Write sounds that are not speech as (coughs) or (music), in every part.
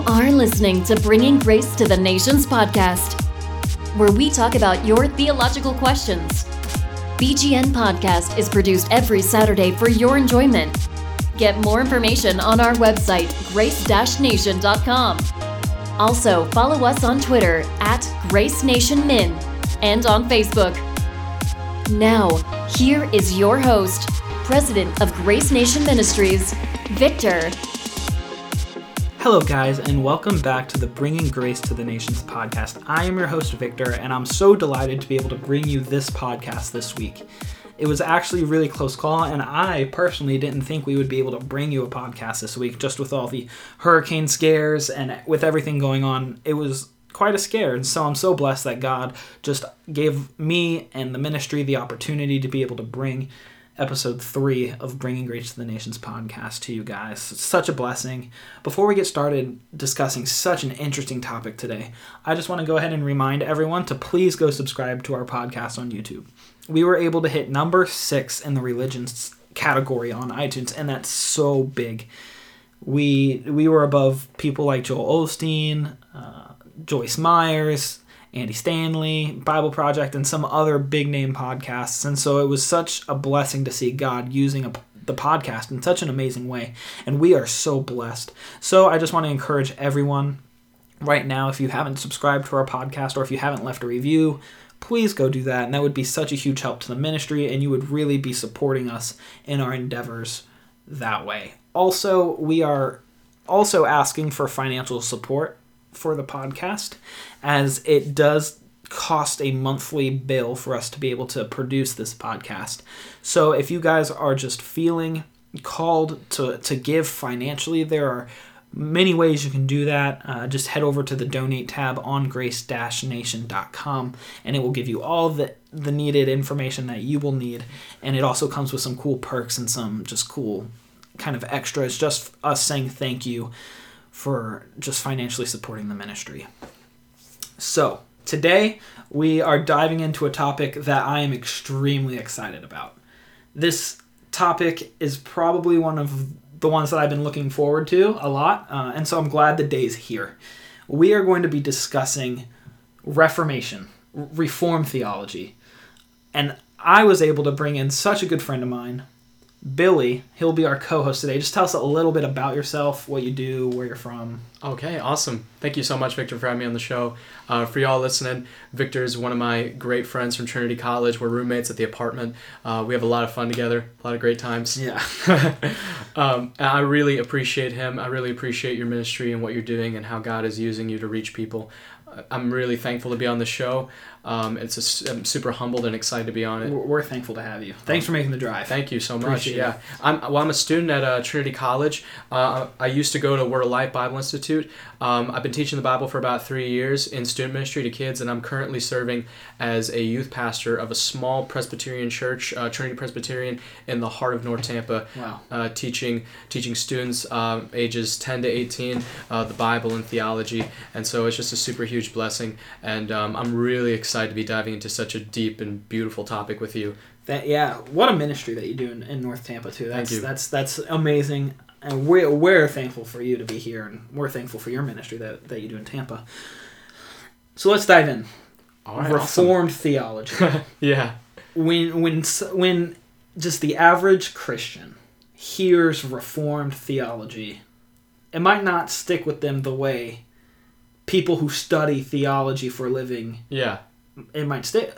You are listening to Bringing Grace to the Nations podcast, where we talk about your theological questions. BGN Podcast is produced every Saturday for your enjoyment. Get more information on our website, grace-nation.com. Also, follow us on Twitter at Grace Nation Min and on Facebook. Now, here is your host, President of Grace Nation Ministries, Victor. Hello, guys, and welcome back to the Bringing Grace to the Nations podcast. I am your host, Victor, and I'm so delighted to be able to bring you this podcast this week. It was actually a really close call, and I personally didn't think we would be able to bring you a podcast this week, just with all the hurricane scares and with everything going on. It was quite a scare, and so I'm so blessed that God just gave me and the ministry the opportunity to be able to bring episode three of Bringing Grace to the Nations podcast to you guys. It's such a blessing. Before we get started discussing such an interesting topic today, I just want to go ahead and remind everyone to please go subscribe to our podcast on YouTube. We were able to hit number six in the religions category on iTunes, and that's so big. We we were above people like Joel Osteen, uh, Joyce Myers, Andy Stanley, Bible Project, and some other big name podcasts. And so it was such a blessing to see God using a, the podcast in such an amazing way. And we are so blessed. So I just want to encourage everyone right now, if you haven't subscribed to our podcast or if you haven't left a review, please go do that. And that would be such a huge help to the ministry, and you would really be supporting us in our endeavors that way. Also, we are also asking for financial support for the podcast, as it does cost a monthly bill for us to be able to produce this podcast. So if you guys are just feeling called to, to give financially, there are many ways you can do that. Uh, just head over to the donate tab on grace-nation.com and it will give you all the, the needed information that you will need. And it also comes with some cool perks and some just cool kind of extras, just us saying thank you for just financially supporting the ministry. So, today we are diving into a topic that I am extremely excited about. This topic is probably one of the ones that I've been looking forward to a lot, uh, and so I'm glad the day's here. We are going to be discussing Reformation, Reform theology, and I was able to bring in such a good friend of mine, Billy, he'll be our co-host today. Just tell us a little bit about yourself, what you do, where you're from. Okay, awesome. Thank you so much, Victor, for having me on the show. Uh, for y'all listening, Victor is one of my great friends from Trinity College. We're roommates at the apartment. Uh, we have a lot of fun together, a lot of great times. Yeah. (laughs) um, and I really appreciate him. I really appreciate your ministry and what you're doing and how God is using you to reach people. I'm really thankful to be on the show. Um, it's a, I'm super humbled and excited to be on it. We're thankful to have you. Thanks for making the drive. Thank you so much. Appreciate yeah, it. I'm well. I'm a student at uh, Trinity College. Uh, I used to go to Word of Life Bible Institute. Um, I've been teaching the Bible for about three years in student ministry to kids, and I'm currently serving as a youth pastor of a small Presbyterian church, uh, Trinity Presbyterian, in the heart of North Tampa. Wow. Uh, teaching teaching students um, ages 10 to 18 uh, the Bible and theology, and so it's just a super huge blessing, and um, I'm really excited excited to be diving into such a deep and beautiful topic with you. That yeah, what a ministry that you do in, in North Tampa too. That's that's that's amazing, and we're we're thankful for you to be here, and we're thankful for your ministry that, that you do in Tampa. So let's dive in. Reformed awesome. theology. (laughs) yeah. When when when just the average Christian hears Reformed theology, it might not stick with them the way people who study theology for a living yeah it might stay.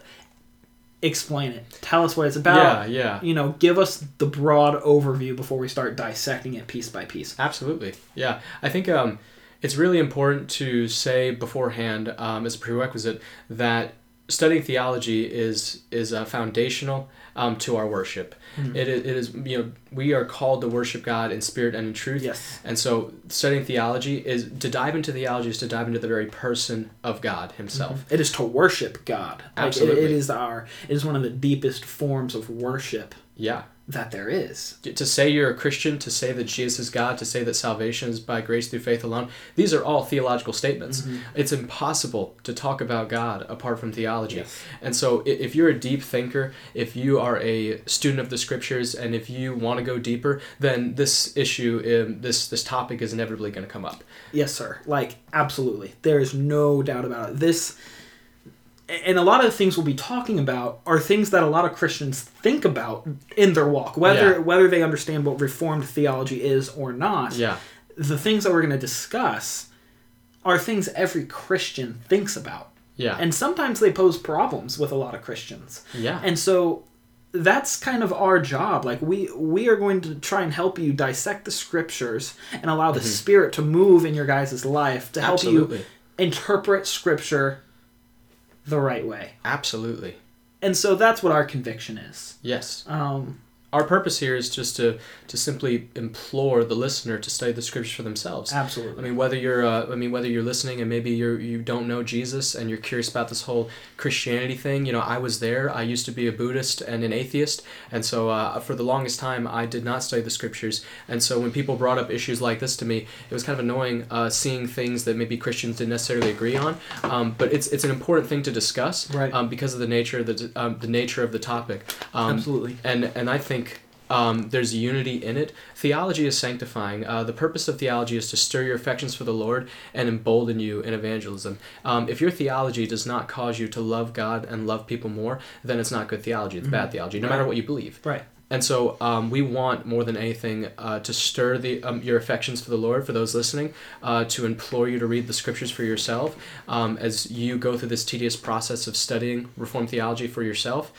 Explain it. Tell us what it's about. Yeah, yeah. You know, give us the broad overview before we start dissecting it piece by piece. Absolutely. Yeah. I think um, it's really important to say beforehand, um, as a prerequisite, that studying theology is is uh, foundational um, to our worship. Mm-hmm. It, is, it is you know we are called to worship God in spirit and in truth. Yes. And so studying theology is to dive into theology is to dive into the very person of God Himself. Mm-hmm. It is to worship God. Absolutely. Like it, it is our it is one of the deepest forms of worship Yeah. that there is. To say you're a Christian, to say that Jesus is God, to say that salvation is by grace through faith alone, these are all theological statements. Mm-hmm. It's impossible to talk about God apart from theology. Yes. And so, if you're a deep thinker, if you are a student of the scriptures, and if you want to go deeper, then this issue, um, this this topic is inevitably going to come up. Yes, sir. Like absolutely. There is no doubt about it. This and a lot of the things we'll be talking about are things that a lot of Christians think about in their walk, whether Yeah. whether they understand what reformed theology is or not. Yeah. The things that we're going to discuss are things every Christian thinks about. Yeah. And sometimes they pose problems with a lot of Christians. yeah. And so that's kind of our job. Like we we are going to try and help you dissect the scriptures and allow the spirit to move in your guys' life to help Mm-hmm. Absolutely. you interpret scripture the right way. Absolutely. And so that's what our conviction is. Yes. Um, Our purpose here is just to to simply implore the listener to study the scriptures for themselves. Absolutely. I mean, whether you're, uh, I mean, whether you're listening and maybe you're you don't know Jesus and you're curious about this whole Christianity thing. You know, I was there. I used to be a Buddhist and an atheist, and so uh, for the longest time, I did not study the scriptures. And so when people brought up issues like this to me, it was kind of annoying uh, seeing things that maybe Christians didn't necessarily agree on. Um, but it's it's an important thing to discuss, Right. Um, because of the nature of the um, the nature of the topic. Um, Absolutely. and and I think um, there's unity in it. Theology is sanctifying. Uh, the purpose of theology is to stir your affections for the Lord and embolden you in evangelism. Um, if your theology does not cause you to love God and love people more, then it's not good theology. It's bad theology, no matter what you believe. Right. And so um, we want more than anything uh, to stir the um, your affections for the Lord, for those listening, uh, to implore you to read the scriptures for yourself um, as you go through this tedious process of studying Reformed theology for yourself.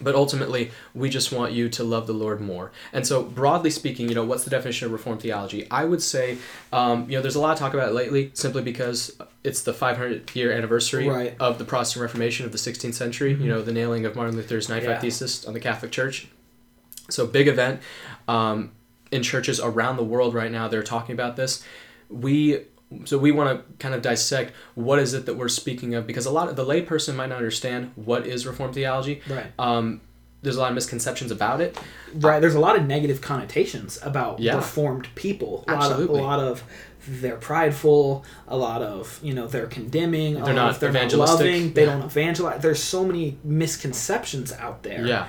But ultimately, we just want you to love the Lord more. And so, broadly speaking, you know, what's the definition of Reformed theology? I would say, um, you know, there's a lot of talk about it lately simply because it's the 500th year anniversary Right. of the Protestant Reformation of the 16th century, you know, the nailing of Martin Luther's 95 Yeah. Thesis on the Catholic Church. So, big event. Um, in churches around the world right now, they're talking about this. We so we want to kind of dissect what is it that we're speaking of because a lot of the layperson might not understand what is reformed theology Right. um, there's a lot of misconceptions about it Right. There's a lot of negative connotations about Yeah. reformed people. A Absolutely. Lot of, a lot of they're prideful. A lot of you know they're condemning. They're not of they're. Not loving. They Yeah. don't evangelize. There's so many misconceptions out there. yeah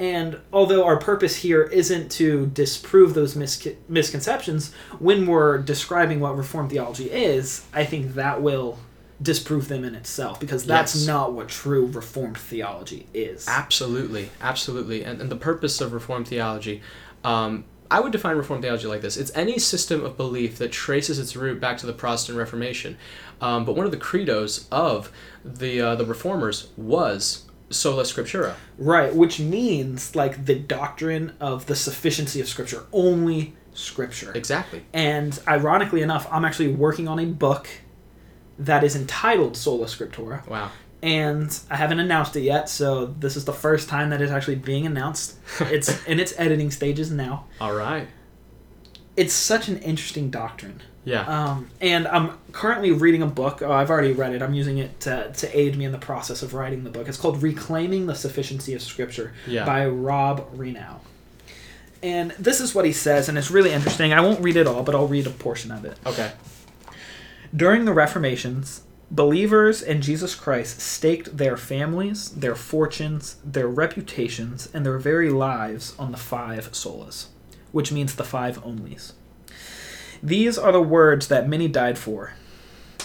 And although our purpose here isn't to disprove those misca- misconceptions, when we're describing what Reformed theology is, I think that will disprove them in itself because that's Yes. not what true Reformed theology is. absolutely absolutely and, and the purpose of reformed theology um, I would define Reformed theology like this: it's any system of belief that traces its root back to the Protestant Reformation. Um, but one of the credos of the uh, the Reformers was sola scriptura. Right, which means like the doctrine of the sufficiency of Scripture, only Scripture. Exactly. And ironically enough, I'm actually working on a book that is entitled Sola Scriptura, Wow. and I haven't announced it yet, so this is the first time that it's actually being announced. (laughs) It's in its editing stages now. All right. It's such an interesting doctrine. Yeah. Um, and I'm currently reading a book. Oh, I've already read it. I'm using it to, to aid me in the process of writing the book. It's called Reclaiming the Sufficiency of Scripture Yeah. by Rob Renow. And this is what he says, and it's really interesting. I won't read it all, but I'll read a portion of it. okay. During the Reformations, believers in Jesus Christ staked their families, their fortunes, their reputations, and their very lives on the five solas, which means the five onlys. These are the words that many died for,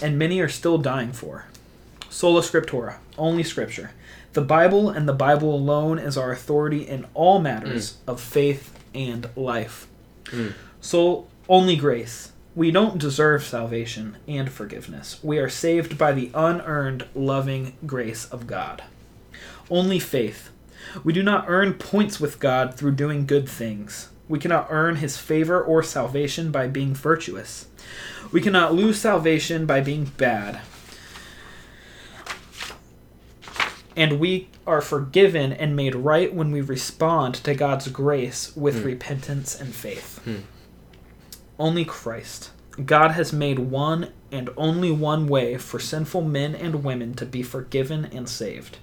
and many are still dying for. Sola Scriptura, only Scripture. The Bible and the Bible alone is our authority in all matters of faith and life. Mm. So, only grace. We don't deserve salvation and forgiveness. We are saved by the unearned, loving grace of God. Only faith. We do not earn points with God through doing good things. We cannot earn his favor or salvation by being virtuous. We cannot lose salvation by being bad. And we are forgiven and made right when we respond to God's grace with Hmm. repentance and faith. Hmm. Only Christ. God has made one and only one way for sinful men and women to be forgiven and saved.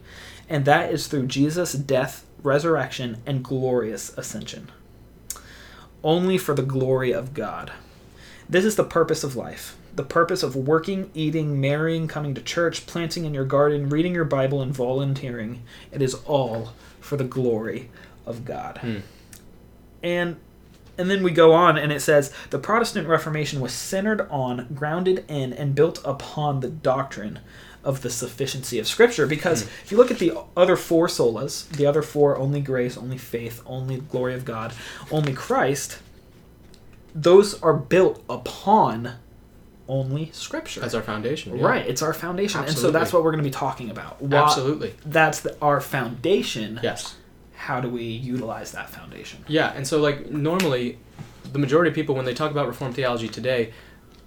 and that is through Jesus' death, resurrection, and glorious ascension. Only for the glory of God. This is the purpose of life. The purpose of working, eating, marrying, coming to church, planting in your garden, reading your Bible, and volunteering. It is all for the glory of God. Hmm. And and then we go on and it says the Protestant Reformation was centered on, grounded in, and built upon the doctrine of the sufficiency of Scripture. Because hmm. if you look at the other four solas, the other four only grace, only faith, only glory of God, only Christ, those are built upon only Scripture. That's our foundation. yeah. Right, it's our foundation, and so that's what we're going to be talking about. Why- Absolutely. that's the, our foundation. Yes. How do we utilize that foundation? Yeah, and so like normally, the majority of people when they talk about Reformed theology today,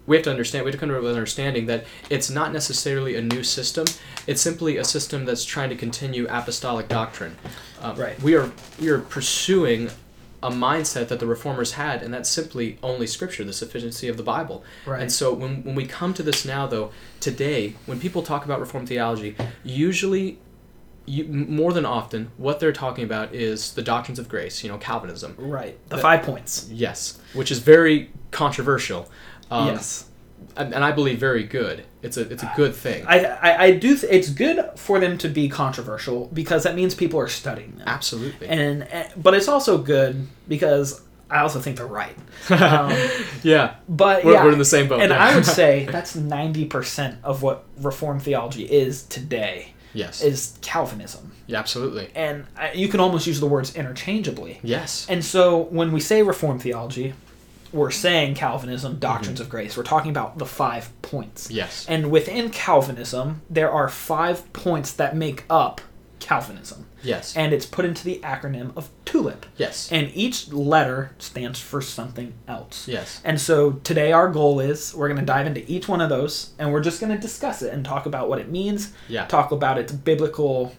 we have to understand. We have to come to an understanding that it's not necessarily a new system. It's simply a system that's trying to continue apostolic doctrine. Uh, Right. We are we are pursuing a mindset that the reformers had, and that's simply only Scripture, the sufficiency of the Bible. Right. And so when when we come to this now, though, today, when people talk about Reformed theology, usually. You, more than often, what they're talking about is the doctrines of grace, you know, Calvinism. Right, the That- five points. Yes, which is very controversial. Um, yes, and, I believe very good. It's a it's a good thing. I, I, I do. Th- it's good for them to be controversial because that means people are studying them. Absolutely. And, and but it's also good because I also think they're right. Um, (laughs) yeah, but we're, yeah, we're in the same boat. and. I would (laughs) say that's ninety percent of what Reformed theology is today yes, is Calvinism, yeah, absolutely. and I, you can almost use the words interchangeably. Yes, And so when we say Reformed theology, we're saying Calvinism, mhm. doctrines of grace. We're talking about the five points. yes, And within Calvinism, there are five points that make up Calvinism. yes, And it's put into the acronym of TULIP. yes, And each letter stands for something else. yes, And so today our goal is we're going to dive into each one of those and we're just going to discuss it and talk about what it means, yeah, talk about its biblical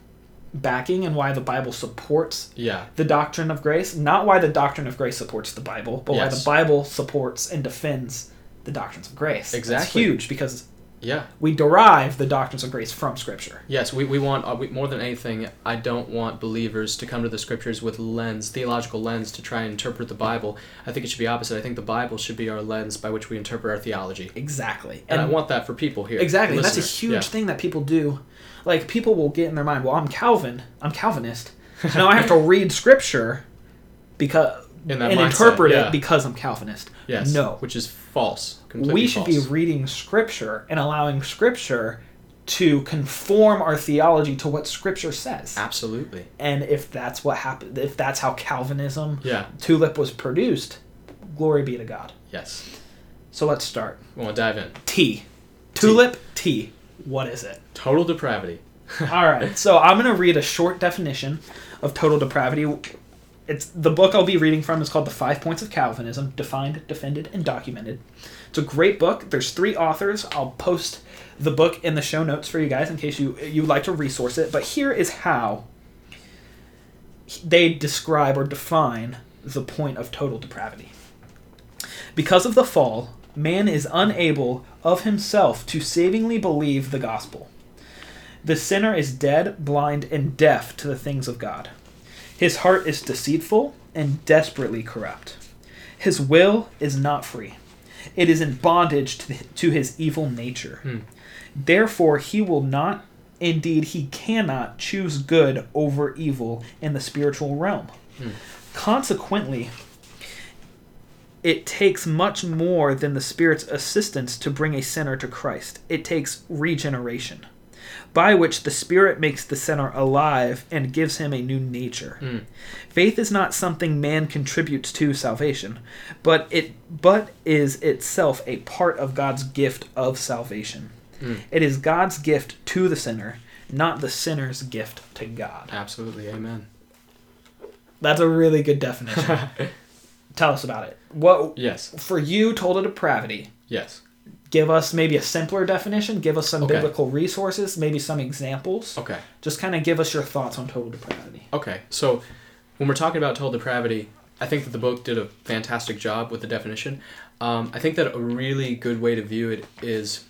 backing and why the Bible supports yeah, the doctrine of grace, not why the doctrine of grace supports the Bible, but why the Bible supports and defends the doctrines of grace. That's Exactly. huge because yeah. we derive the doctrines of grace from Scripture. Yes, we, we want, uh, we, more than anything, I don't want believers to come to the scriptures with lens, theological lens, to try and interpret the Bible. I think it should be opposite. I think the Bible should be our lens by which we interpret our theology. Exactly. And, I want that for people here. exactly. That's a huge Yeah. thing that people do. Like people will get in their mind, well, I'm Calvin, I'm Calvinist. (laughs) now I have to read Scripture because and mindset, interpret yeah. it because I'm Calvinist. Yes. No. Which is false. Completely we should be reading Scripture and allowing Scripture to conform our theology to what Scripture says. Absolutely. And if that's what happened, if that's how Calvinism, Yeah. Tulip was produced, glory be to God. Yes. So let's start. We want to dive in. T. Tulip T. What is it? Total depravity. (laughs) All right. So I'm going to read a short definition of total depravity. It's the book I'll be reading from is called The Five Points of Calvinism: Defined, Defended, and Documented. It's a great book. There's three authors. I'll post the book in the show notes for you guys in case you you would like to resource it. But here is how they describe or define the point of total depravity. Because of the fall, man is unable of himself to savingly believe the gospel. The sinner is dead, blind, and deaf to the things of God. His heart is deceitful and desperately corrupt. His will is not free. It is in bondage to, to his evil nature. Hmm. Therefore, he will not, indeed, he cannot choose good over evil in the spiritual realm. Hmm. Consequently, it takes much more than the Spirit's assistance to bring a sinner to Christ. It takes regeneration, by which the Spirit makes the sinner alive and gives him a new nature. Hmm. Faith is not something man contributes to salvation, but it but is itself a part of God's gift of salvation. Hmm. It is God's gift to the sinner, not the sinner's gift to God. Absolutely. Amen. That's a really good definition. (laughs) Tell us about it. What Yes. for you total depravity? Yes. Give us maybe a simpler definition, give us some Okay. biblical resources, maybe some examples. Okay. Just kind of give us your thoughts on total depravity. Okay. So when we're talking about total depravity, I think that the book did a fantastic job with the definition. Um, I think that a really good way to view it is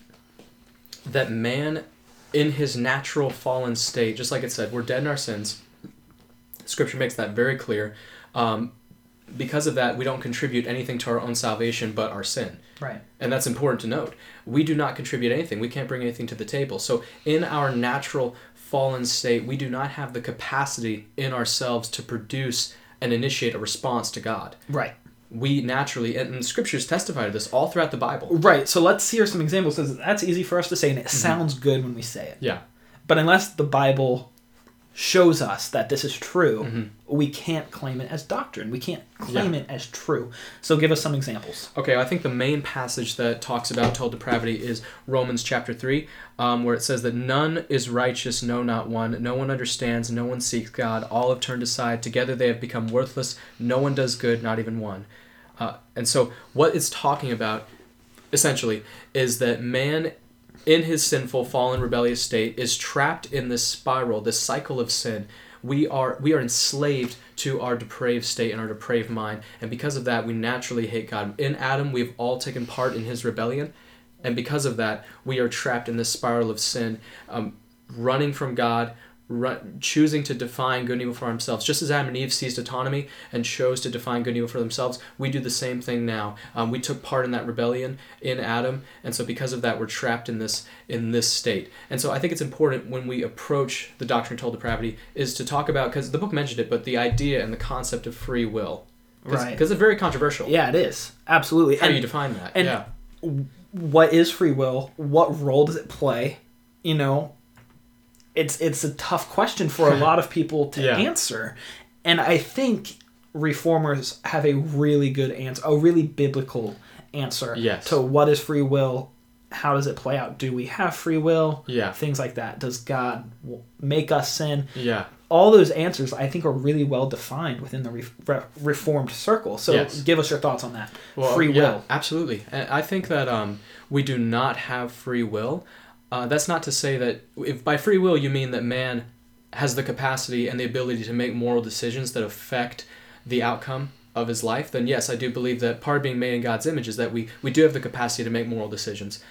that man in his natural fallen state, just like it said, we're dead in our sins. Scripture makes that very clear. Um, because of that, we don't contribute anything to our own salvation but our sin. Right. And that's important to note. We do not contribute anything. We can't bring anything to the table. So, in our natural fallen state, we do not have the capacity in ourselves to produce and initiate a response to God. Right. We naturally, and scriptures testify to this all throughout the Bible. Right. So let's hear some examples because that's easy for us to say and it mm-hmm. sounds good when we say it. Yeah. But unless the Bible shows us that this is true, Mhm. we can't claim it as doctrine. We can't claim Yeah. it as true. So give us some examples. Okay, I think the main passage that talks about total depravity is Romans chapter 3, um, where it says that none is righteous, no, not one. No one understands, no one seeks God. All have turned aside. Together they have become worthless. No one does good, not even one. Uh, and so, what it's talking about, essentially, is that man, in his sinful, fallen, rebellious state, is trapped in this spiral, this cycle of sin. We are we are enslaved to our depraved state and our depraved mind, and because of that, we naturally hate God. In Adam, we've all taken part in his rebellion, and because of that, we are trapped in this spiral of sin, um, running from God, choosing to define good and evil for ourselves. Just as Adam and Eve seized autonomy and chose to define good and evil for themselves, we do the same thing now. Um, we took part in that rebellion in Adam, and so because of that, we're trapped in this in this state. And so I think it's important when we approach the doctrine of total depravity is to talk about because the book mentioned it, but the idea and the concept of free will. Right. Because it's very controversial. Yeah, it is. Absolutely. How do you define that? and- yeah. what is free will? What role does it play? You know, it's it's a tough question for a lot of people to Yeah. answer. And I think reformers have a really good answer, a really biblical answer Yes. to what is free will, how does it play out? Do we have free will? Yeah. Things like that. Does God make us sin? Yeah. All those answers I think are really well defined within the re- re- reformed circle. So Yes. give us your thoughts on that. Well, free yeah, will. absolutely. I think that um, we do not have free will. Uh, that's not to say that if by free will you mean that man has the capacity and the ability to make moral decisions that affect the outcome of his life, then yes, I do believe that part of being made in God's image is that we, we do have the capacity to make moral decisions.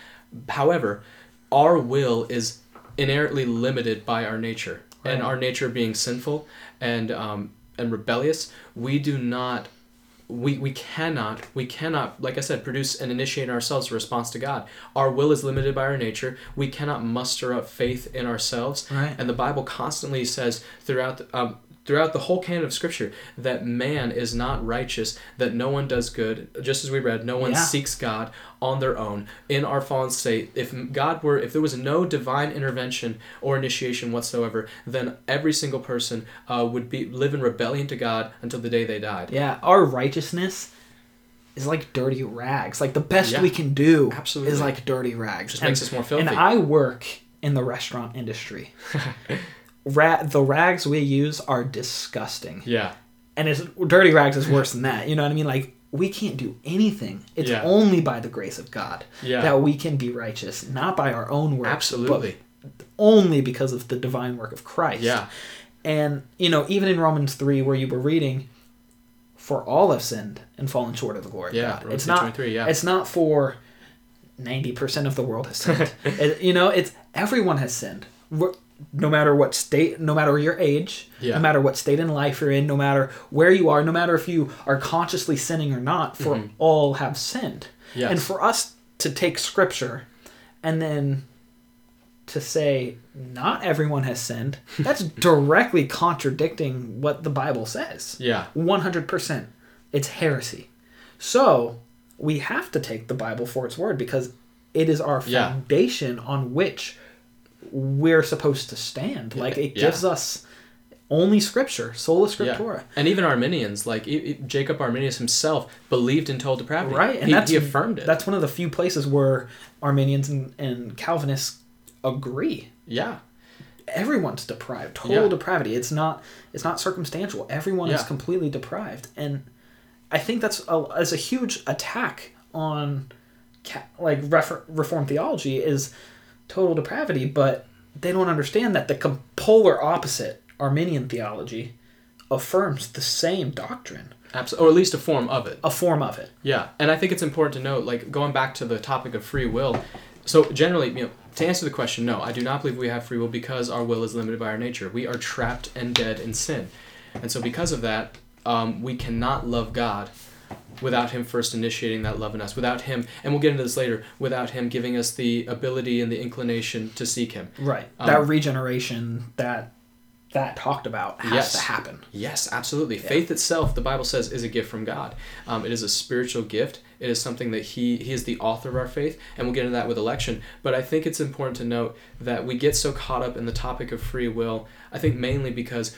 However, our will is inherently limited by our nature, and our nature being sinful and um, and rebellious, we do not we, we cannot we cannot like i said produce and initiate ourselves a response to god. Our will is limited by our nature. We cannot muster up faith in ourselves. Right. and the bible constantly says throughout um, throughout the whole canon of scripture that man is not righteous that no one does good just as we read no one Yeah. seeks god on their own in our fallen state if god were if there was no divine intervention or initiation whatsoever then every single person uh, would be live in rebellion to god until the day they died Yeah, our righteousness is like dirty rags. Like the best Yeah, we can do absolutely. is like dirty rags. Just and, makes us more filthy. And I work in the restaurant industry. (laughs) Ra- the rags we use are disgusting. yeah And it's dirty rags is worse than that. You know what I mean? Like we can't do anything. It's Yeah. only by the grace of God Yeah. that we can be righteous, not by our own works, absolutely only because of the divine work of Christ. yeah And, you know, even in Romans 3, where you were reading, for all have sinned and fallen short of the glory Yeah, of God. Romans It's not, yeah. it's not for 90% of the world has sinned. (laughs) It- you know, it's everyone has sinned. We're- No matter what state, no matter your age, Yeah. no matter what state in life you're in, no matter where you are, no matter if you are consciously sinning or not, for Mhm. all have sinned. Yes. And for us to take scripture and then to say not everyone has sinned, that's (laughs) directly contradicting what the Bible says. yeah 100%. It's heresy. So, we have to take the Bible for its word because it is our Yeah. foundation on which we're supposed to stand. Like, it Yeah. gives us only scripture, sola yeah scriptura. and even arminians like e- e- jacob arminius himself believed in total depravity Right, and he, that's he affirmed it That's one of the few places where Arminians and, and Calvinists agree. yeah Everyone's deprived, total Yeah. depravity. It's not it's not circumstantial. Everyone is completely deprived, and I think that's a, a huge attack on like refer, reformed theology is total depravity, but they don't understand that the com- polar opposite Arminian theology affirms the same doctrine, absolutely or at least a form of it a form of it. Yeah, and I think it's important to note, like going back to the topic of free will, So generally, you know, to answer the question, no, I do not believe we have free will because our will is limited by our nature. We are trapped and dead in sin, and so because of that, um, we cannot love God without Him first initiating that love in us. Without Him, and we'll get into this later. Without Him giving us the ability and the inclination to seek Him. Right. Um, that regeneration that that talked about has Yes. to happen. Yes, absolutely. Faith itself, the Bible says, is a gift from God. Um, it is a spiritual gift. It is something that He He is the author of our faith, and we'll get into that with election. But I think it's important to note that we get so caught up in the topic of free will. I think mainly because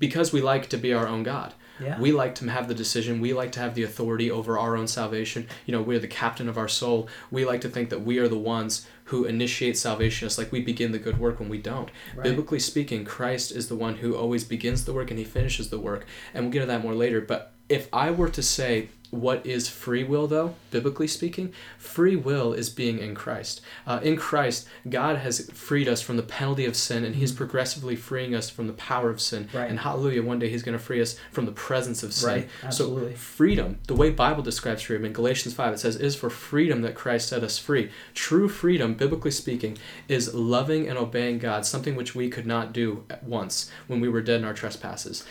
because we like to be our own God. Yeah. We like to have the decision. We like to have the authority over our own salvation. You know, we're the captain of our soul. We like to think that we are the ones who initiate salvation. It's like we begin the good work when we don't. Right. Biblically speaking, Christ is the one who always begins the work and he finishes the work. And we'll get to that more later. But if I were to say what is free will, though, biblically speaking, free will is being in Christ. Uh, in Christ, God has freed us from the penalty of sin, and He's progressively freeing us from the power of sin. Mm-hmm. Right. And hallelujah, one day He's going to free us from the presence of sin. Right, absolutely. So freedom, the way Bible describes freedom in Galatians 5, it says, is for freedom that Christ set us free. True freedom, biblically speaking, is loving and obeying God, something which we could not do at once when we were dead in our trespasses.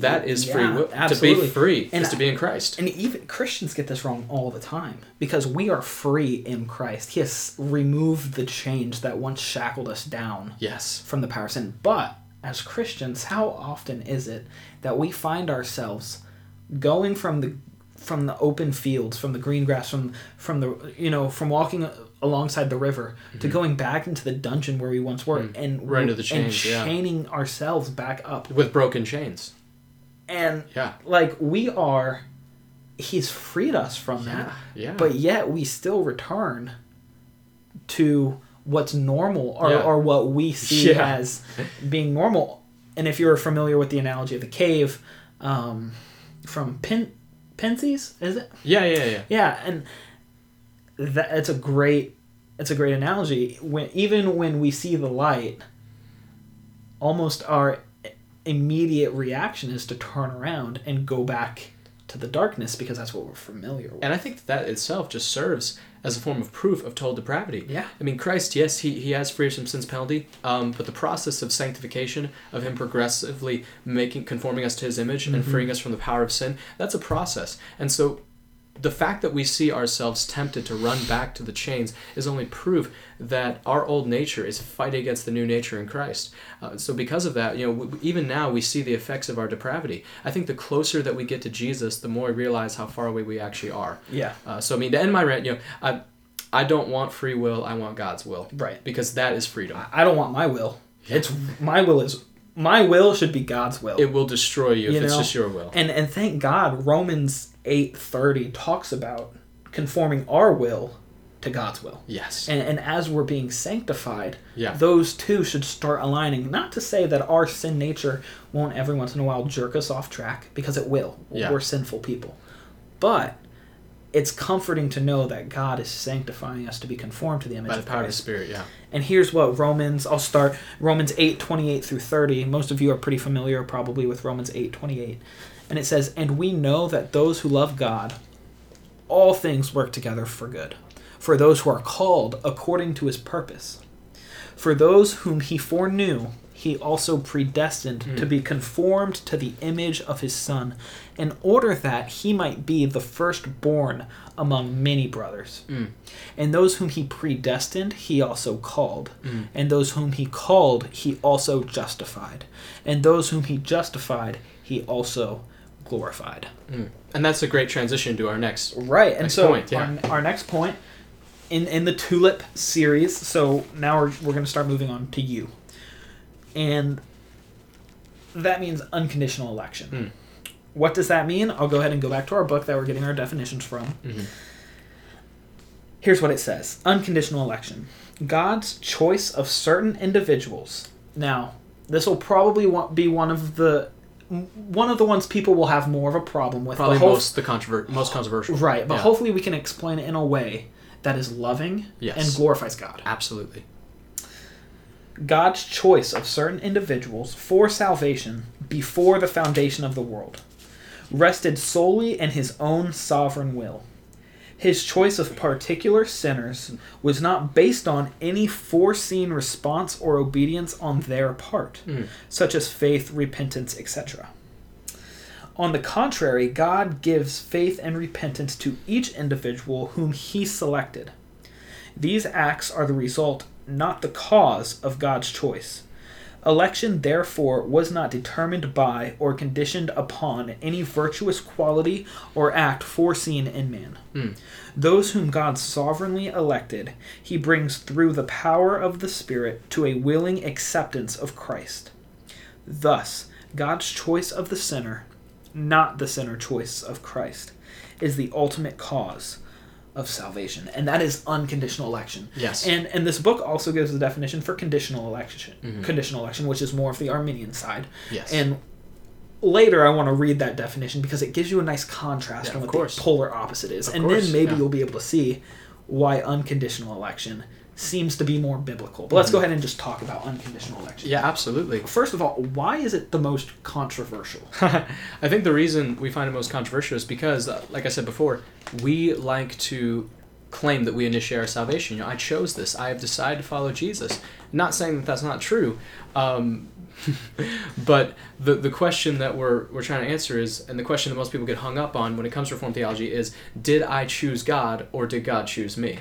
That is free Yeah, will. To be free And is to be in Christ. And even Christians get this wrong all the time because we are free in Christ. He has removed the chains that once shackled us down Yes. from the power of sin. But as Christians, how often is it that we find ourselves going from the from the open fields, from the green grass, from from the you know, from walking alongside the river to going back into the dungeon where we once were and Mm-hmm. Right into the and chains, yeah. chaining ourselves back up. With broken chains. And Yeah. like we are he's freed us from that Yeah. but yet we still return to what's normal or, Yeah. or what we see Yeah. as being normal and if you're familiar with the analogy of the cave um, from Pin- Pensées is it Yeah, yeah, yeah. yeah and that it's a great it's a great analogy when even when we see the light almost our immediate reaction is to turn around and go back to the darkness because that's what we're familiar with And I think that, that itself just serves as a form of proof of total depravity. Yeah. I mean, Christ, yes, he, he has freed us from sin's penalty, um, but the process of sanctification, of him progressively making conforming us to his image and freeing us from the power of sin, that's a process. And so the fact that we see ourselves tempted to run back to the chains is only proof that our old nature is fighting against the new nature in Christ. Uh, so because of that, you know, w- even now we see the effects of our depravity. I think the closer that we get to Jesus, the more we realize how far away we actually are. yeah Uh, so I mean, to end my rant, you know, I, I don't want free will. I want God's will. Right. Because that is freedom. I don't want my will it's my will is my will should be God's will It will destroy you if You it's just your will. and and thank God Romans 8:30 talks about conforming our will to God's will yes. And, and as we're being sanctified, Yeah. those two should start aligning. Not to say that our sin nature won't every once in a while jerk us off track, because it will. Yeah. We're sinful people. But it's comforting to know that God is sanctifying us to be conformed to the image By the of power of the Spirit, yeah. And here's what Romans, I'll start Romans 8, 28 through 30. Most of you are pretty familiar probably with Romans 8, 28. And it says, And we know that those who love God, all things work together for good, for those who are called according to his purpose. For those whom he foreknew, he also predestined to hmm. be conformed to the image of his Son, in order that he might be the firstborn among many brothers. Hmm. And those whom he predestined, he also called. Hmm. And those whom he called, he also justified. And those whom he justified, he also glorified. Mm. And that's a great transition to our next. Right, and Next so point, yeah. our, our next point in in the tulip series. So now we're we're going to start moving on to you, and that means unconditional election. Mm. What does that mean? I'll go ahead and go back to our book that we're getting our definitions from. Mhm. Here's what it says: unconditional election, God's choice of certain individuals. Now, this will probably be one of the one of the ones people will have more of a problem with. Probably most the controver- most controversial. Right, but Yeah. hopefully we can explain it in a way that is loving Yes. and glorifies God. Absolutely. God's choice of certain individuals for salvation before the foundation of the world rested solely in his own sovereign will. His choice of particular sinners was not based on any foreseen response or obedience on their part, Mm. such as faith, repentance, etc. On the contrary, God gives faith and repentance to each individual whom He selected. These acts are the result, not the cause, of God's choice. Election, therefore, was not determined by or conditioned upon any virtuous quality or act foreseen in man. Mm. Those whom God sovereignly elected, he brings through the power of the Spirit to a willing acceptance of Christ. Thus, God's choice of the sinner, not the sinner choice of Christ, is the ultimate cause of salvation, and that is unconditional election. Yes. And and this book also gives the definition for conditional election, Mhm. conditional election, which is more of the Arminian side. Yes. And later, I want to read that definition because it gives you a nice contrast Yeah, on of what course. the polar opposite is, Of and course, then maybe yeah. you'll be able to see why unconditional election seems to be more biblical. But let's go ahead and just talk about unconditional election. Mm-hmm. yeah, absolutely. First of all, why is it the most controversial? (laughs) I think the reason we find it most controversial is because, uh, like I said before, we like to claim that we initiate our salvation. You know, I chose this. I have decided to follow Jesus. Not saying that that's not true, um, (laughs) but the the question that we're we're trying to answer is, and the question that most people get hung up on when it comes to Reformed theology is, did I choose God or did God choose me?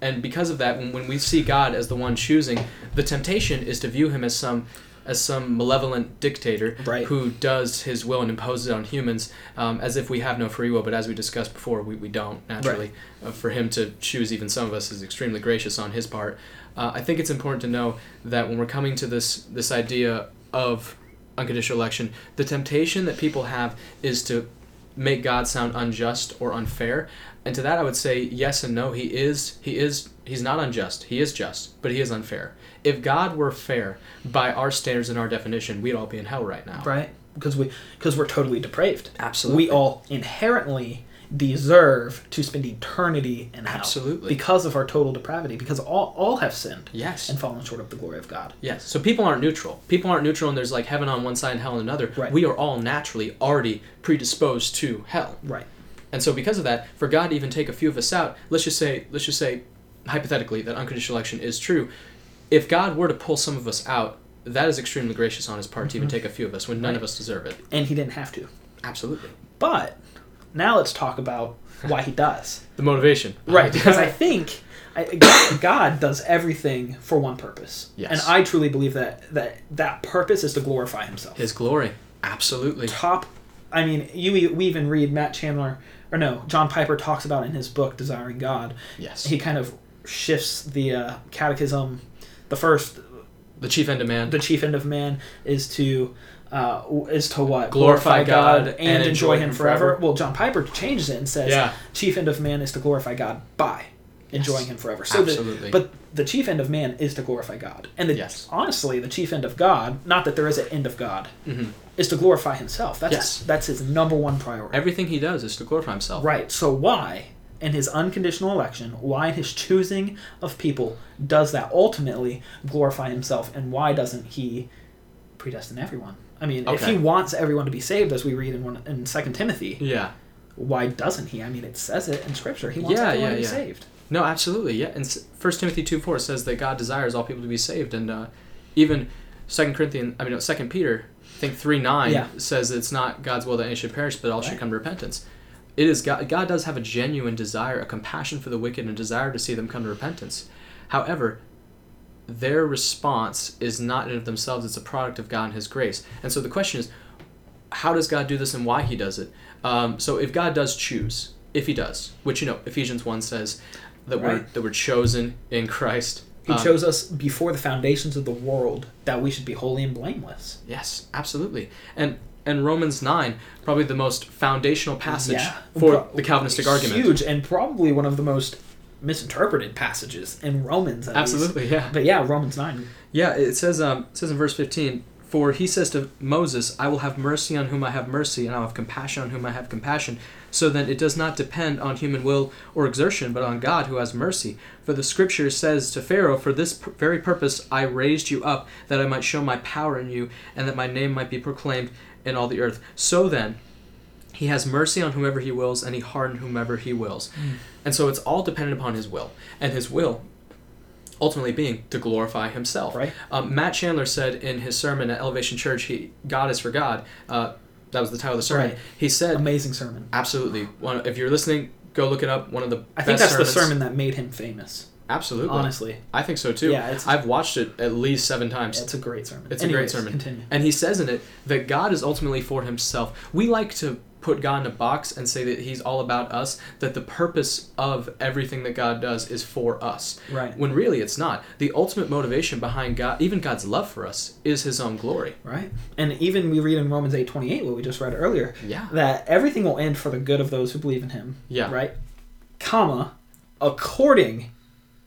And because of that, when, when we see God as the one choosing, the temptation is to view him as some as some malevolent dictator Right. who does his will and imposes it on humans um, as if we have no free will. But as we discussed before, we, we don't naturally. Uh, for him to choose even some of us is extremely gracious on his part. Uh, I think it's important to know that when we're coming to this this idea of unconditional election, the temptation that people have is to make God sound unjust or unfair. And to that I would say yes and no. He is he is he's not unjust. He is just, but he is unfair. If God were fair by our standards and our definition, we'd all be in hell right now. right? Because we because we're totally depraved. Absolutely. We all inherently deserve to spend eternity in hell. Absolutely. Because of our total depravity. Because all all have sinned Yes. and fallen short of the glory of God. Yes. So people aren't neutral. People aren't neutral and there's like heaven on one side and hell on another. Right. We are all naturally already predisposed to hell. Right. And so because of that, for God to even take a few of us out, let's just say let's just say hypothetically that unconditional election is true. If God were to pull some of us out, that is extremely gracious on his part to even mm-hmm. take a few of us when none Right. of us deserve it. And he didn't have to. Absolutely. But now let's talk about why he does. (laughs) The motivation. Right, (laughs) because I think I, God- God does everything for one purpose, Yes. and I truly believe that that that purpose is to glorify Himself. his glory. Absolutely. top, I mean, you we even read Matt Chandler or no, John Piper talks about in his book Desiring God. Yes. He kind of shifts the uh, catechism. The first, the chief end of man. the chief end of man is to. Uh, is to what Glorify God and, enjoy Him forever. Well, John Piper changes it and says, Yeah. "Chief end of man is to glorify God by enjoying Yes. Him forever." So, the- Absolutely. but the chief end of man is to glorify God, and the, Yes. honestly, the chief end of God, not that there is an end of God, Mhm. is to glorify Himself. That's Yes. that's His number one priority. Everything he does is to glorify himself. Right. So why, in his unconditional election, why in his choosing of people does that ultimately glorify himself, and why doesn't he predestine everyone? I mean, if he wants everyone to be saved, as we read in one, in Second Timothy, Yeah. why doesn't he? I mean, it says it in Scripture. He wants Yeah, everyone yeah, to be yeah. saved. No, absolutely. Yeah. And First Timothy two four says that God desires all people to be saved, and uh, even Second Corinthians, I mean, no, Second Peter, I think three nine Yeah. says it's not God's will that any should perish, but all should come to repentance. It is God. God does have a genuine desire, a compassion for the wicked, and a desire to see them come to repentance. However, their response is not in of themselves; it's a product of God and His grace. And so the question is, how does God do this and why He does it? Um, so if God does choose, if He does, which you know Ephesians one says that we're Right. that we're chosen in Christ. He um, chose us before the foundations of the world that we should be holy and blameless. Yes, absolutely. And and Romans nine, probably the most foundational passage Yeah. for Pro- the Calvinistic argument. Huge, and probably one of the most misinterpreted passages in Romans. At least. Absolutely, yeah. But yeah, Romans nine. Yeah, it says um it says in verse fifteen, for he says to Moses, I will have mercy on whom I have mercy, and I will have compassion on whom I have compassion. So then it does not depend on human will or exertion, but on God who has mercy. For the scripture says to Pharaoh, For this p- very purpose I raised you up, that I might show my power in you, and that my name might be proclaimed in all the earth. So then, He has mercy on whomever he wills, and he hardened whomever he wills. And so it's all dependent upon his will. And his will ultimately being to glorify himself. Right. Um, Matt Chandler said in his sermon at Elevation Church, he, God is for God. Uh, that was the title of the sermon. Right. He said, Amazing sermon. absolutely. One, if you're listening, go look it up. One of the I think that's sermons. the sermon that made him famous. Absolutely. Honestly, I think so too. Yeah, it's- I've watched it at least seven times. it's a great sermon. It's a great sermon. Continue. And he says in it that God is ultimately for himself. We like to put God in a box and say that he's all about us, that the purpose of everything that God does is for us. Right. When really it's not. The ultimate motivation behind God, even God's love for us, is his own glory. Right. And even we read in Romans eight twenty eight, what we just read earlier, Yeah. that everything will end for the good of those who believe in him. Yeah. Right? Comma, according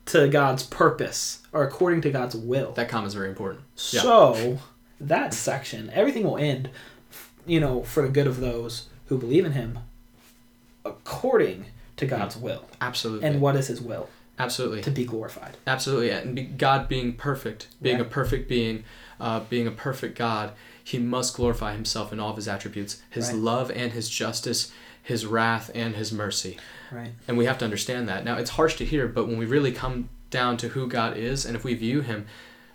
to God's purpose or according to God's will. That comma is very important. Yeah. So that section, everything will end, you know, for the good of those who believe in him, according to God's will. Absolutely. And what is his will? Absolutely. To be glorified. Absolutely, and be, God being perfect, being Yeah. a perfect being, uh, being a perfect God, He must glorify Himself in all of His attributes, His Right. love and His justice, His wrath and His mercy, Right. and we have to understand that. Now, it's harsh to hear, but when we really come down to who God is, and if we view Him,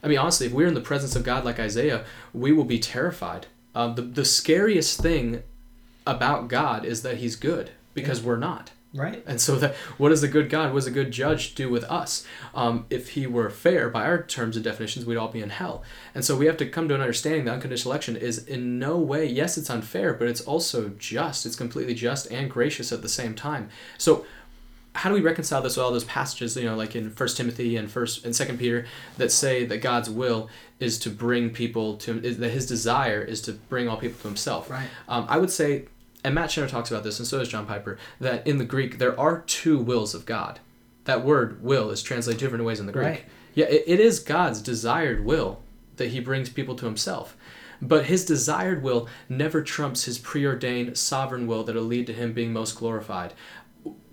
I mean, honestly, if we're in the presence of God like Isaiah, we will be terrified. Um, the the scariest thing about God is that He's good because we're not. Right. And so that what does a good God, what does a good judge do with us? Um, if he were fair by our terms and definitions, we'd all be in hell. And so we have to come to an understanding that unconditional election is in no way, yes, it's unfair, but it's also just. It's completely just and gracious at the same time. So how do we reconcile this with all those passages, you know, like in First Timothy and First and Second Peter, that say that God's will is to bring people to is that His desire is to bring all people to Himself. Right. Um, I would say, and Matt Chandler talks about this, and so does John Piper, that in the Greek there are two wills of God. That word "will" is translated different ways in the Greek. Right. Yeah, it, it is God's desired will that He brings people to Himself. But his desired will never trumps his preordained sovereign will that'll lead to him being most glorified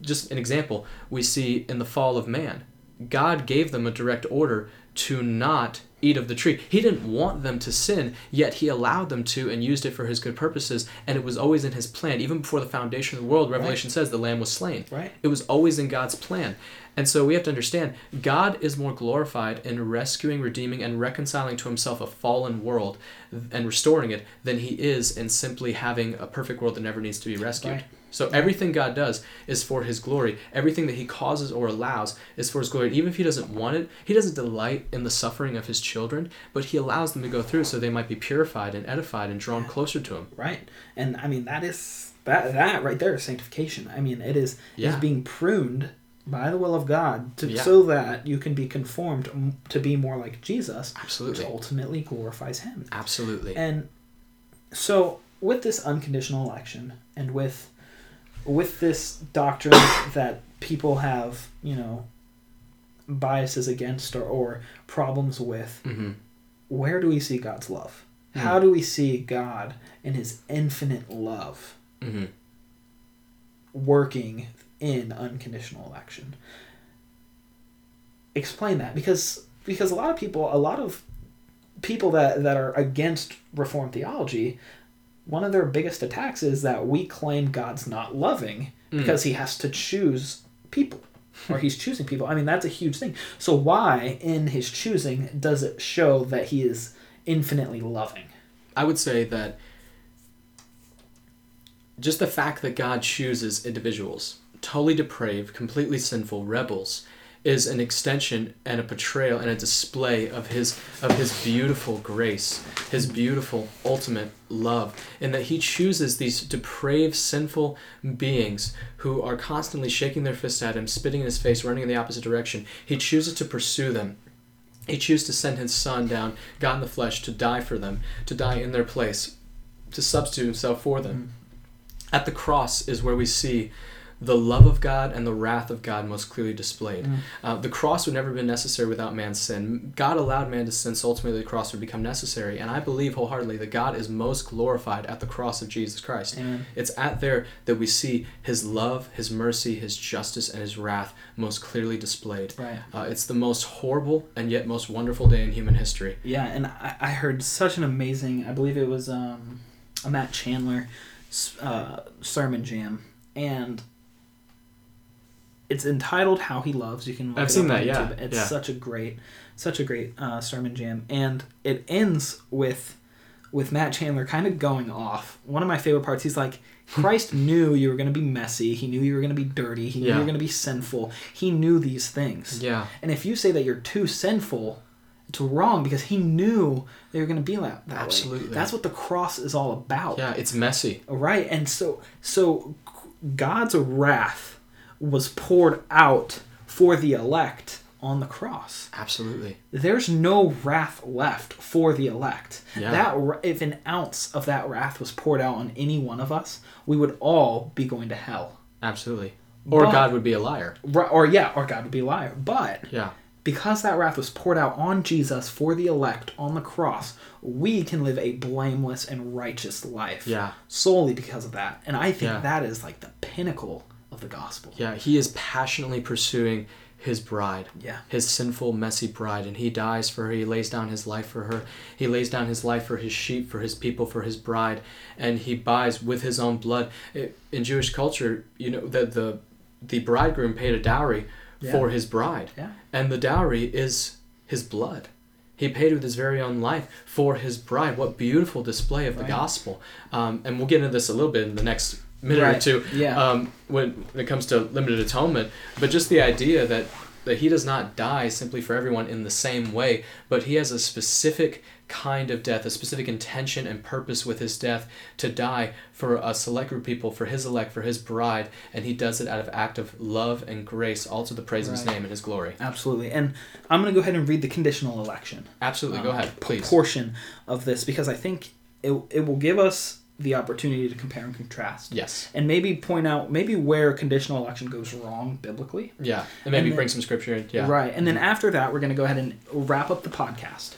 just an example we see in the fall of man god gave them a direct order to not eat of the tree. He didn't want them to sin yet he allowed them to and used it for his good purposes and it was always in his plan. Even before the foundation of the world revelation says the lamb was slain. Right. it was always in god's plan. And so we have to understand god is more glorified in rescuing redeeming and reconciling to himself a fallen world and restoring it than he is in simply having a perfect world that never needs to be rescued. Right. So everything God does is for His glory. Everything that He causes or allows is for His glory. Even if He doesn't want it, He doesn't delight in the suffering of His children, but He allows them to go through so they might be purified and edified and drawn closer to Him. Right. And I mean that is that that right there is sanctification. I mean it is Yeah. is being pruned by the will of God to, Yeah. so that you can be conformed to be more like Jesus, Absolutely. which ultimately glorifies him. Absolutely. And so with this unconditional election and with with this doctrine that people have, you know, biases against or, or problems with, hmm where do we see God's love? Hmm. How do we see God in his infinite love hmm working in unconditional election? Explain that because because a lot of people a lot of people that, that are against reformed theology one of their biggest attacks is that we claim God's not loving Mm. because he has to choose people or he's (laughs) choosing people. I mean, that's a huge thing. So, why in his choosing does it show that he is infinitely loving? I would say that just the fact that God chooses individuals, totally depraved, completely sinful, rebels, is an extension and a portrayal and a display of his of his beautiful grace, his beautiful ultimate love, in that he chooses these depraved, sinful beings who are constantly shaking their fists at him, spitting in his face, running in the opposite direction. He chooses to pursue them. He chooses to send his son down, God in the flesh, to die for them, to die in their place, to substitute himself for them. Mm. At the cross is where we see the love of God and the wrath of God most clearly displayed. Uh, the cross would never have been necessary without man's sin. God allowed man to sin, so ultimately the cross would become necessary. And I believe wholeheartedly that God is most glorified at the cross of Jesus Christ. Amen. It's at there that we see his love, his mercy, his justice, and his wrath most clearly displayed. Right. Uh, it's the most horrible and yet most wonderful day in human history. Yeah, and I, I heard such an amazing. I believe it was um, a Matt Chandler uh, sermon jam, and it's entitled "How He Loves." You can. Look I've it seen up on that, yeah, YouTube. It's yeah. such a great, such a great uh, sermon jam, and it ends with with Matt Chandler kind of going off. One of my favorite parts. He's like. (laughs) Christ knew you were going to be messy. He knew you were going to be dirty. He knew you were going to be sinful. He knew these things. Yeah. And if you say that you're too sinful, it's wrong because he knew they were going to be that, that way. Absolutely. That's what the cross is all about. Yeah, it's messy. Right. And so so God's wrath was poured out for the elect on the cross. Absolutely. There's no wrath left for the elect. Yeah. That if an ounce of that wrath was poured out on any one of us, we would all be going to hell. Absolutely. Or But- God would be a liar. Or yeah, or God would be a liar. But Yeah. because that wrath was poured out on Jesus for the elect on the cross, we can live a blameless and righteous life. Yeah. Solely because of that. And I think Yeah. that is like the pinnacle of the gospel. Yeah, he is passionately pursuing his bride. Yeah. His sinful, messy bride. And he dies for her. He lays down his life for her. He lays down his life for his sheep, for his people, for his bride. And he buys with his own blood. It, in Jewish culture, you know, the, the, the bridegroom paid a dowry Yeah. for his bride. Yeah. And the dowry is his blood. He paid with his very own life for his bride. What beautiful display of the Right. gospel. Um, and we'll get into this a little bit in the next minute or two Yeah. um, when, when it comes to limited atonement. But just the idea that, that he does not die simply for everyone in the same way, but he has a specific kind of death, a specific intention and purpose with his death to die for a select group of people, for his elect, for his bride, and he does it out of act of love and grace, all to the praise of his name and his glory. Absolutely. And I'm going to go ahead and read the conditional election. Absolutely, go um, ahead, please. Portion of this because I think it, it will give us the opportunity to compare and contrast. Yes. And maybe point out maybe where conditional election goes wrong biblically. Yeah, and maybe And then- bring some scripture. in. Yeah, Right. And then mm-hmm. after that, we're going to go ahead and wrap up the podcast.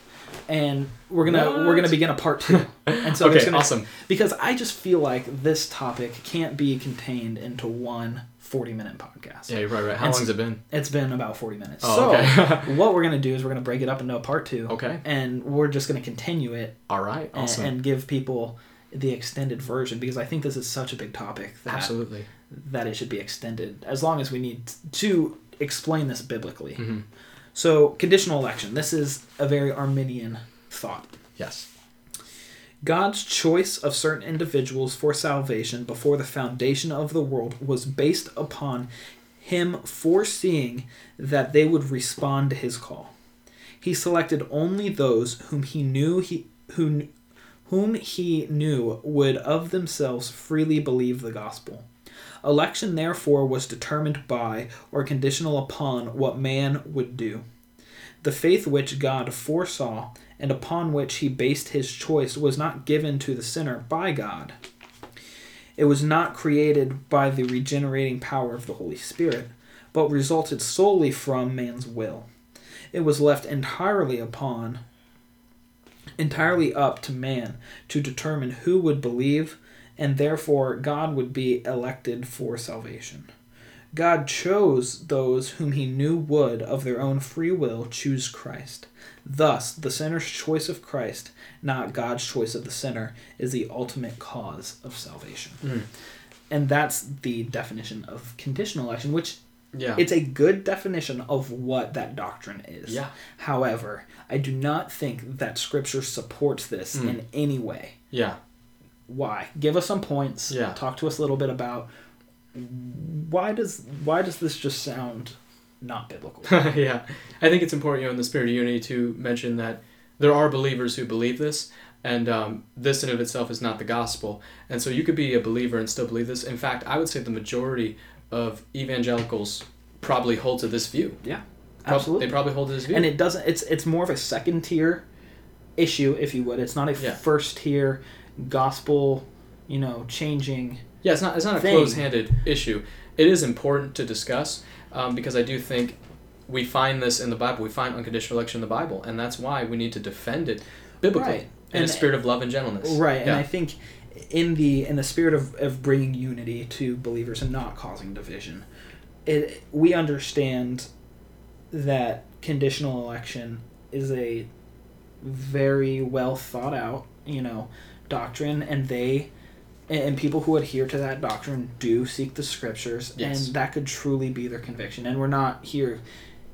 And we're gonna we're gonna begin a part two, (laughs) and so Okay, gonna, awesome. Because I just feel like this topic can't be contained into one 40 minute podcast. Yeah, you're right. Right. How And long's it been? It's been about 40 minutes. Oh, so okay. (laughs) what we're gonna do is we're gonna break it up into a part two. Okay. And we're just gonna continue it All right. and, Awesome. and give people the extended version because I think this is such a big topic that Absolutely. that it should be extended as long as we need to explain this biblically. hmm So, conditional election. This is a very Arminian thought. Yes. God's choice of certain individuals for salvation before the foundation of the world was based upon him foreseeing that they would respond to his call. He selected only those whom he knew he who whom he knew would of themselves freely believe the gospel. Election therefore was determined by or conditional upon what man would do. The faith which God foresaw and upon which he based his choice was not given to the sinner by God. It was not created by the regenerating power of the Holy Spirit, but resulted solely from man's will. It was left entirely upon entirely up to man to determine who would believe, and therefore God would be elected for salvation. God chose those whom he knew would, of their own free will, choose Christ. Thus, the sinner's choice of Christ, not God's choice of the sinner, is the ultimate cause of salvation. Mm. And that's the definition of conditional election, which Yeah. it's a good definition of what that doctrine is. Yeah. However, I do not think that scripture supports this Mm. in any way. yeah. Why? Give us some points. Yeah. Talk to us a little bit about why does why does this just sound not biblical? (laughs) yeah. I think it's important, you know, in the spirit of unity to mention that there are believers who believe this, and um, this in of itself is not the gospel. And so you could be a believer and still believe this. In fact, I would say the majority of evangelicals probably hold to this view. yeah. Absolutely. They probably hold to this view. and it doesn't it's it's more of a second tier issue if you would. It's not a Yeah. first tier gospel, you know, changing Yeah, it's not it's not a thing. closed-handed issue. It is important to discuss um, because I do think we find this in the Bible. We find unconditional election in the Bible, and that's why we need to defend it biblically Right. in And- a spirit of love and gentleness. Right, and I think in the in the spirit of, of bringing unity to believers and not causing division, it we understand that conditional election is a very well thought out, you know, doctrine, and they and, people who adhere to that doctrine do seek the scriptures, Yes. and that could truly be their conviction. And we're not here,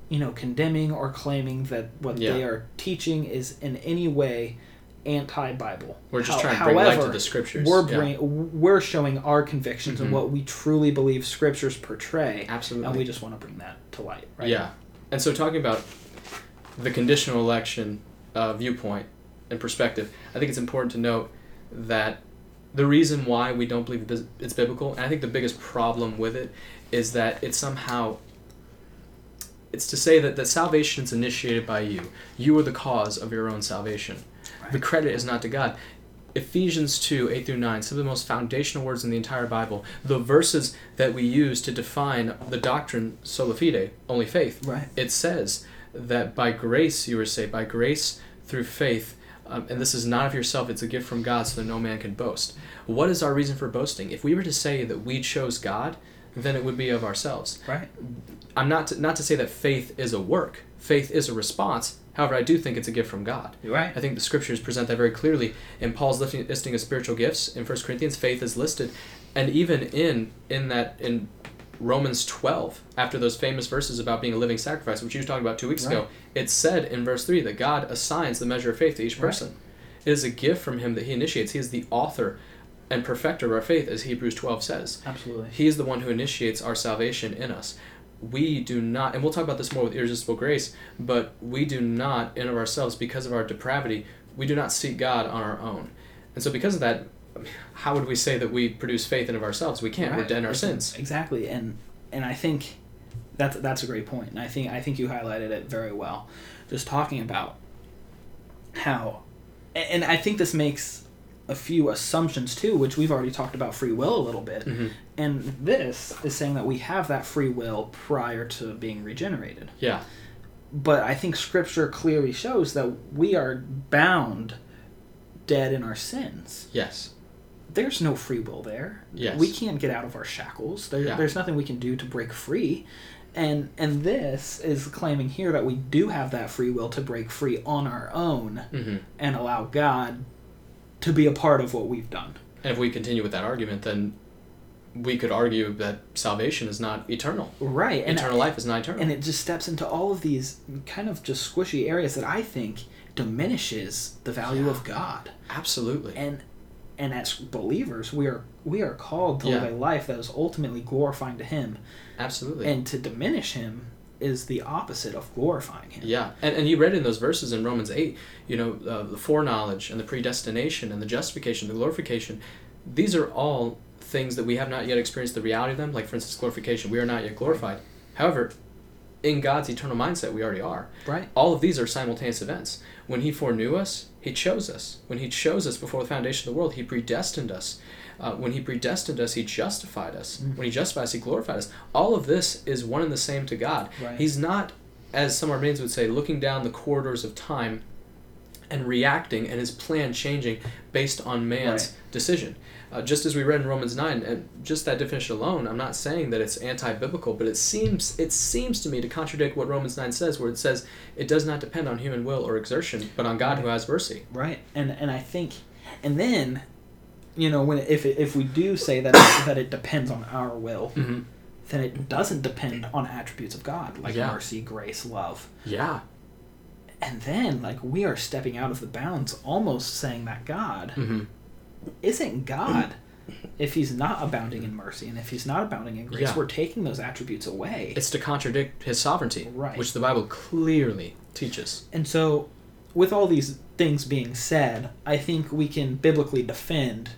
you know, condemning or claiming that what Yeah. they are teaching is in any way anti-Bible. We're just How- trying to bring light to the scriptures. We're Yeah. we're showing our convictions Mhm. and what we truly believe scriptures portray, Absolutely. and we just want to bring that to light. Right? Yeah. And so talking about the conditional election uh, viewpoint and perspective, I think it's important to note that the reason why we don't believe it's biblical, and I think the biggest problem with it, is that it somehow it's to say that, that salvation is initiated by you. You are the cause of your own salvation. The credit is not to God. Ephesians 2, 8 through 9, some of the most foundational words in the entire Bible. The verses that we use to define the doctrine sola fide, only faith. Right. It says that by grace you are saved, by grace through faith. Um, and this is not of yourself, it's a gift from God so that no man can boast. What is our reason for boasting? If we were to say that we chose God, then it would be of ourselves. Right. I'm not to, not to say that faith is a work. Faith is a response. However, I do think it's a gift from God. You're right. I think the scriptures present that very clearly. In Paul's listing, listing of spiritual gifts in 1 Corinthians, faith is listed, and even in in that in Romans 12, after those famous verses about being a living sacrifice, which you were talking about two weeks ago, Right. it's said in verse three that God assigns the measure of faith to each Right. person. It is a gift from Him that He initiates. He is the author and perfecter of our faith, as Hebrews 12 says. Absolutely. He is the one who initiates our salvation in us. We do not, and we'll talk about this more with irresistible grace, but we do not, in of ourselves, because of our depravity, we do not seek God on our own. And so, because of that, how would we say that we produce faith in of ourselves? We can't. We're Right. dead in our sins. Exactly, and and I think that's that's a great point. and I think I think you highlighted it very well. Just talking about how, and I think this makes a few assumptions too, which we've already talked about free will a little bit, Mhm. and this is saying that we have that free will prior to being regenerated. Yeah. But I think Scripture clearly shows that we are bound, dead in our sins Yes. there's no free will there. Yes. We can't get out of our shackles. There, Yeah. There's nothing we can do to break free. And and this is claiming here that we do have that free will to break free on our own hmm and allow God to be a part of what we've done. And if we continue with that argument, then we could argue that salvation is not eternal. Right. And eternal life is not eternal. and it just steps into all of these kind of just squishy areas that I think diminishes the value of God. Absolutely. And and as believers, we are we are called to Yeah. live a life that is ultimately glorifying to him. Absolutely. and to diminish him is the opposite of glorifying him. Yeah, and, and you read in those verses in Romans 8, you know, uh, the foreknowledge and the predestination and the justification, the glorification, these are all things that we have not yet experienced the reality of them. Like, for instance, glorification, we are not yet glorified. However, in God's eternal mindset, we already are. Right. All of these are simultaneous events. When He foreknew us, He chose us. When He chose us before the foundation of the world, He predestined us. Uh, when He predestined us, He justified us. Mhm. When He justified us, He glorified us. All of this is one and the same to God. Right. He's not, as some Arminians would say, looking down the corridors of time and reacting and his plan changing based on man's Right. decision. Uh, just as we read in Romans 9, and just that definition alone, I'm not saying that it's anti-biblical, but it seems it seems to me to contradict what Romans 9 says, where it says it does not depend on human will or exertion, but on God who has mercy. Right. And and I think, and then, you know, when if if we do say that it, (coughs) that it depends on our will, Mm-hmm. then it doesn't depend on attributes of God like Yeah. mercy, grace, love. Yeah. And then like we are stepping out of the bounds, almost saying that God Mm-hmm. isn't God. If he's not abounding in mercy and if he's not abounding in grace, Yeah. we're taking those attributes away. It's to contradict his sovereignty, Right. which the Bible clearly teaches. And so, with all these things being said, I think we can biblically defend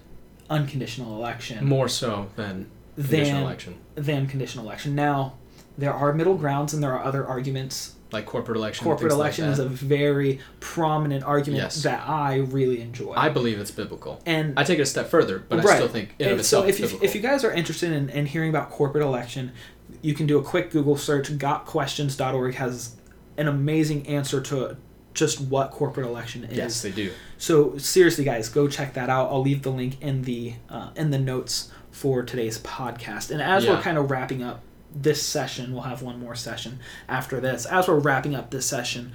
unconditional election More so than conditional than, election. than conditional election. Now, there are middle grounds and there are other arguments. Like corporate election. Corporate things like election is a very prominent argument Yes. that I really enjoy. I believe it's biblical. and I take it a step further, but I still think in of And itself so if it's if you guys are interested in, in hearing about corporate election, you can do a quick Google search. GotQuestions.org has an amazing answer to just what corporate election is. yes, they do. So seriously, guys, go check that out. I'll leave the link in the uh, in the notes for today's podcast. And as we're kind of wrapping up this session, we'll have one more session after this. As we're wrapping up this session,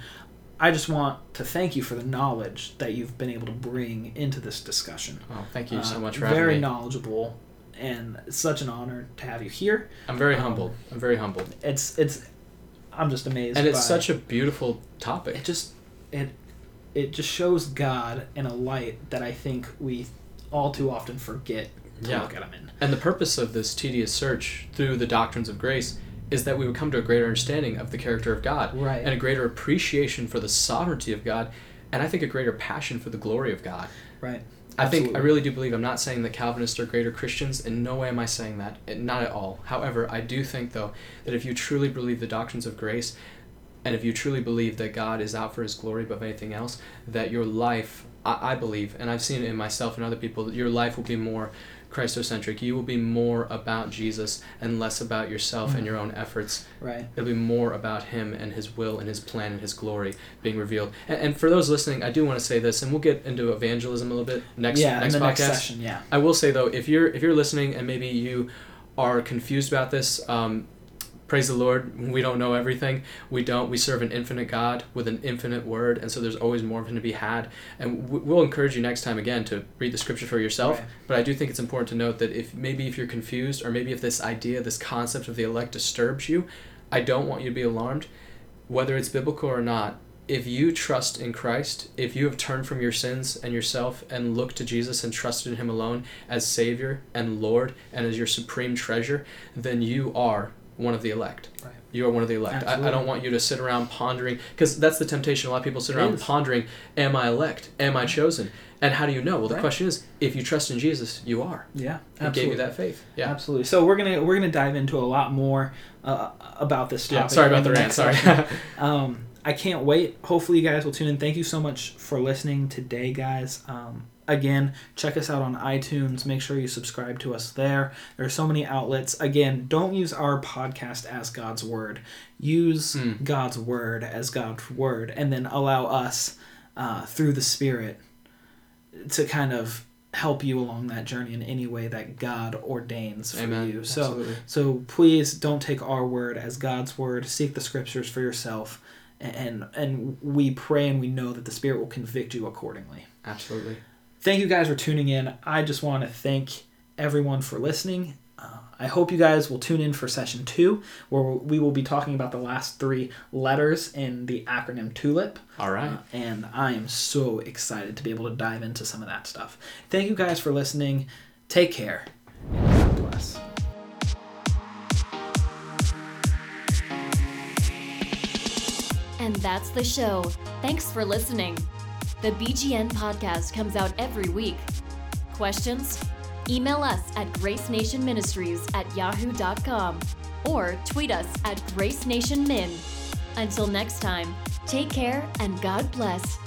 I just want to thank you for the knowledge that you've been able to bring into this discussion. Oh, thank you so Uh, much for very having me. knowledgeable, and it's such an honor to have you here. I'm very um, humbled. I'm very humbled. It's it's, I'm just amazed. And it's such a beautiful it topic. just it it just shows God in a light that I think we all too often forget to Yeah. look at him in. And the purpose of this tedious search through the doctrines of grace is that we would come to a greater understanding of the character of God Right. and a greater appreciation for the sovereignty of God and I think a greater passion for the glory of God. Right. I think I really do believe I'm not saying that Calvinists are greater Christians. In no way am I saying that. Not at all. However, I do think though that if you truly believe the doctrines of grace, and if you truly believe that God is out for His glory above anything else, that your life, I, I believe, and I've seen it in myself and other people, that your life will be more Christocentric. You will be more about Jesus and less about yourself and your own efforts. Right. It'll be more about Him and His will and His plan and His glory being revealed. And, and for those listening, I do want to say this, and we'll get into evangelism a little bit next yeah, next podcast. next session, yeah. I will say though, if you're if you're listening and maybe you are confused about this, um, praise the Lord. We don't know everything. We don't. We serve an infinite God with an infinite Word, and so there's always more of Him to be had. And we'll encourage you next time again to read the Scripture for yourself. Right. But I do think it's important to note that if maybe if you're confused, or maybe if this idea, this concept of the elect disturbs you, I don't want you to be alarmed, whether it's biblical or not. If you trust in Christ, if you have turned from your sins and yourself and looked to Jesus and trusted in Him alone as Savior and Lord and as your supreme treasure, then you are one of the elect. Right. You are one of the elect. I, I don't want you to sit around pondering, because that's the temptation. A lot of people sit around pondering, Am I elect? Am I chosen? And how do you know? Well, the Right. question is, if you trust in Jesus, you are. Yeah. He gave absolutely. you that faith. Yeah. Absolutely. So we're gonna we're gonna dive into a lot more uh, about this topic. Yeah. Sorry about the rant. Sorry. (laughs) Um, I can't wait. Hopefully, you guys will tune in. Thank you so much for listening today, guys. Um, again, check us out on iTunes. Make sure you subscribe to us there. There are so many outlets. Again, don't use our podcast as God's word. Use Hmm. God's word as God's word, and then allow us uh, through the Spirit to kind of help you along that journey in any way that God ordains for Amen. you. So Absolutely. so please don't take our word as God's word. Seek the scriptures for yourself, and and we pray and we know that the Spirit will convict you accordingly. Absolutely. Thank you guys for tuning in. I just want to thank everyone for listening. Uh, I hope you guys will tune in for session two, where we will be talking about the last three letters in the acronym TULIP. All right. Uh, and I am so excited to be able to dive into some of that stuff. Thank you guys for listening. Take care. And God bless. And that's the show. Thanks for listening. The BGN podcast comes out every week. Questions? Email us at gracenationministries at yahoo.com or tweet us at gracenationmin. Until next time, take care and God bless.